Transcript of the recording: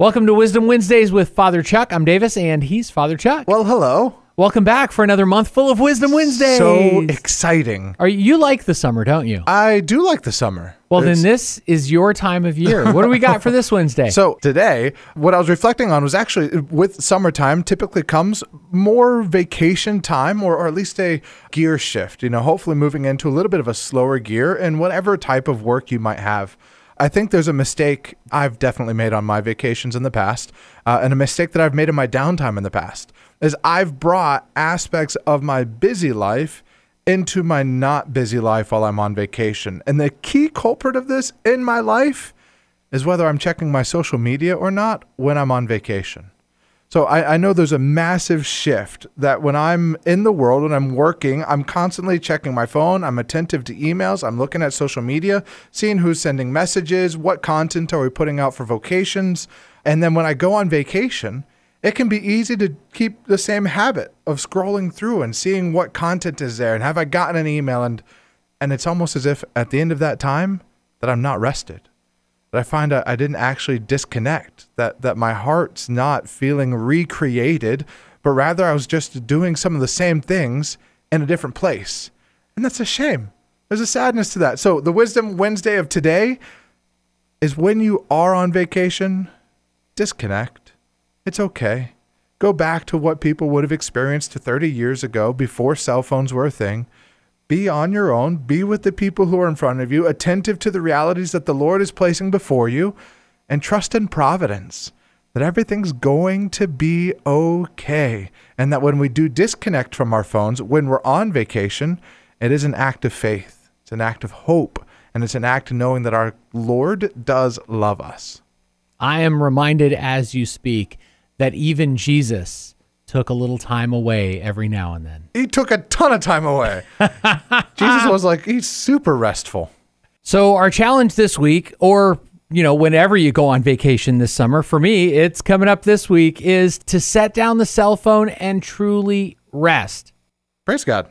Welcome to Wisdom Wednesdays with Father Chuck. I'm Davis, and he's Father Chuck. Well, hello. Welcome back for another month full of Wisdom Wednesdays. So exciting. Are you like the summer, don't you? I do like the summer. Well, It's- then this is your time of year. What do we got for this Wednesday? So today, what I was reflecting on was actually with summertime typically comes more vacation time or, or at least a gear shift, you know, hopefully moving into a little bit of a slower gear in whatever type of work you might have. I think there's a mistake I've definitely made on my vacations in the past, uh, and a mistake that I've made in my downtime in the past is I've brought aspects of my busy life into my not busy life while I'm on vacation. And the key culprit of this in my life is whether I'm checking my social media or not when I'm on vacation. So I, I know there's a massive shift that when I'm in the world, when I'm working, I'm constantly checking my phone. I'm attentive to emails. I'm looking at social media, seeing who's sending messages, what content are we putting out for vocations. And then when I go on vacation, it can be easy to keep the same habit of scrolling through and seeing what content is there and have I gotten an email and and it's almost as if at the end of that time that I'm not rested I find I, I didn't actually disconnect, that, that my heart's not feeling recreated, but rather I was just doing some of the same things in a different place. And that's a shame. There's a sadness to that. So, the Wisdom Wednesday of today is when you are on vacation, disconnect. It's okay. Go back to what people would have experienced 30 years ago before cell phones were a thing be on your own, be with the people who are in front of you, attentive to the realities that the Lord is placing before you, and trust in providence that everything's going to be okay. And that when we do disconnect from our phones, when we're on vacation, it is an act of faith, it's an act of hope, and it's an act knowing that our Lord does love us. I am reminded as you speak that even Jesus took a little time away every now and then. He took a ton of time away. Jesus was like, he's super restful. So our challenge this week, or you know, whenever you go on vacation this summer, for me, it's coming up this week, is to set down the cell phone and truly rest. Praise God.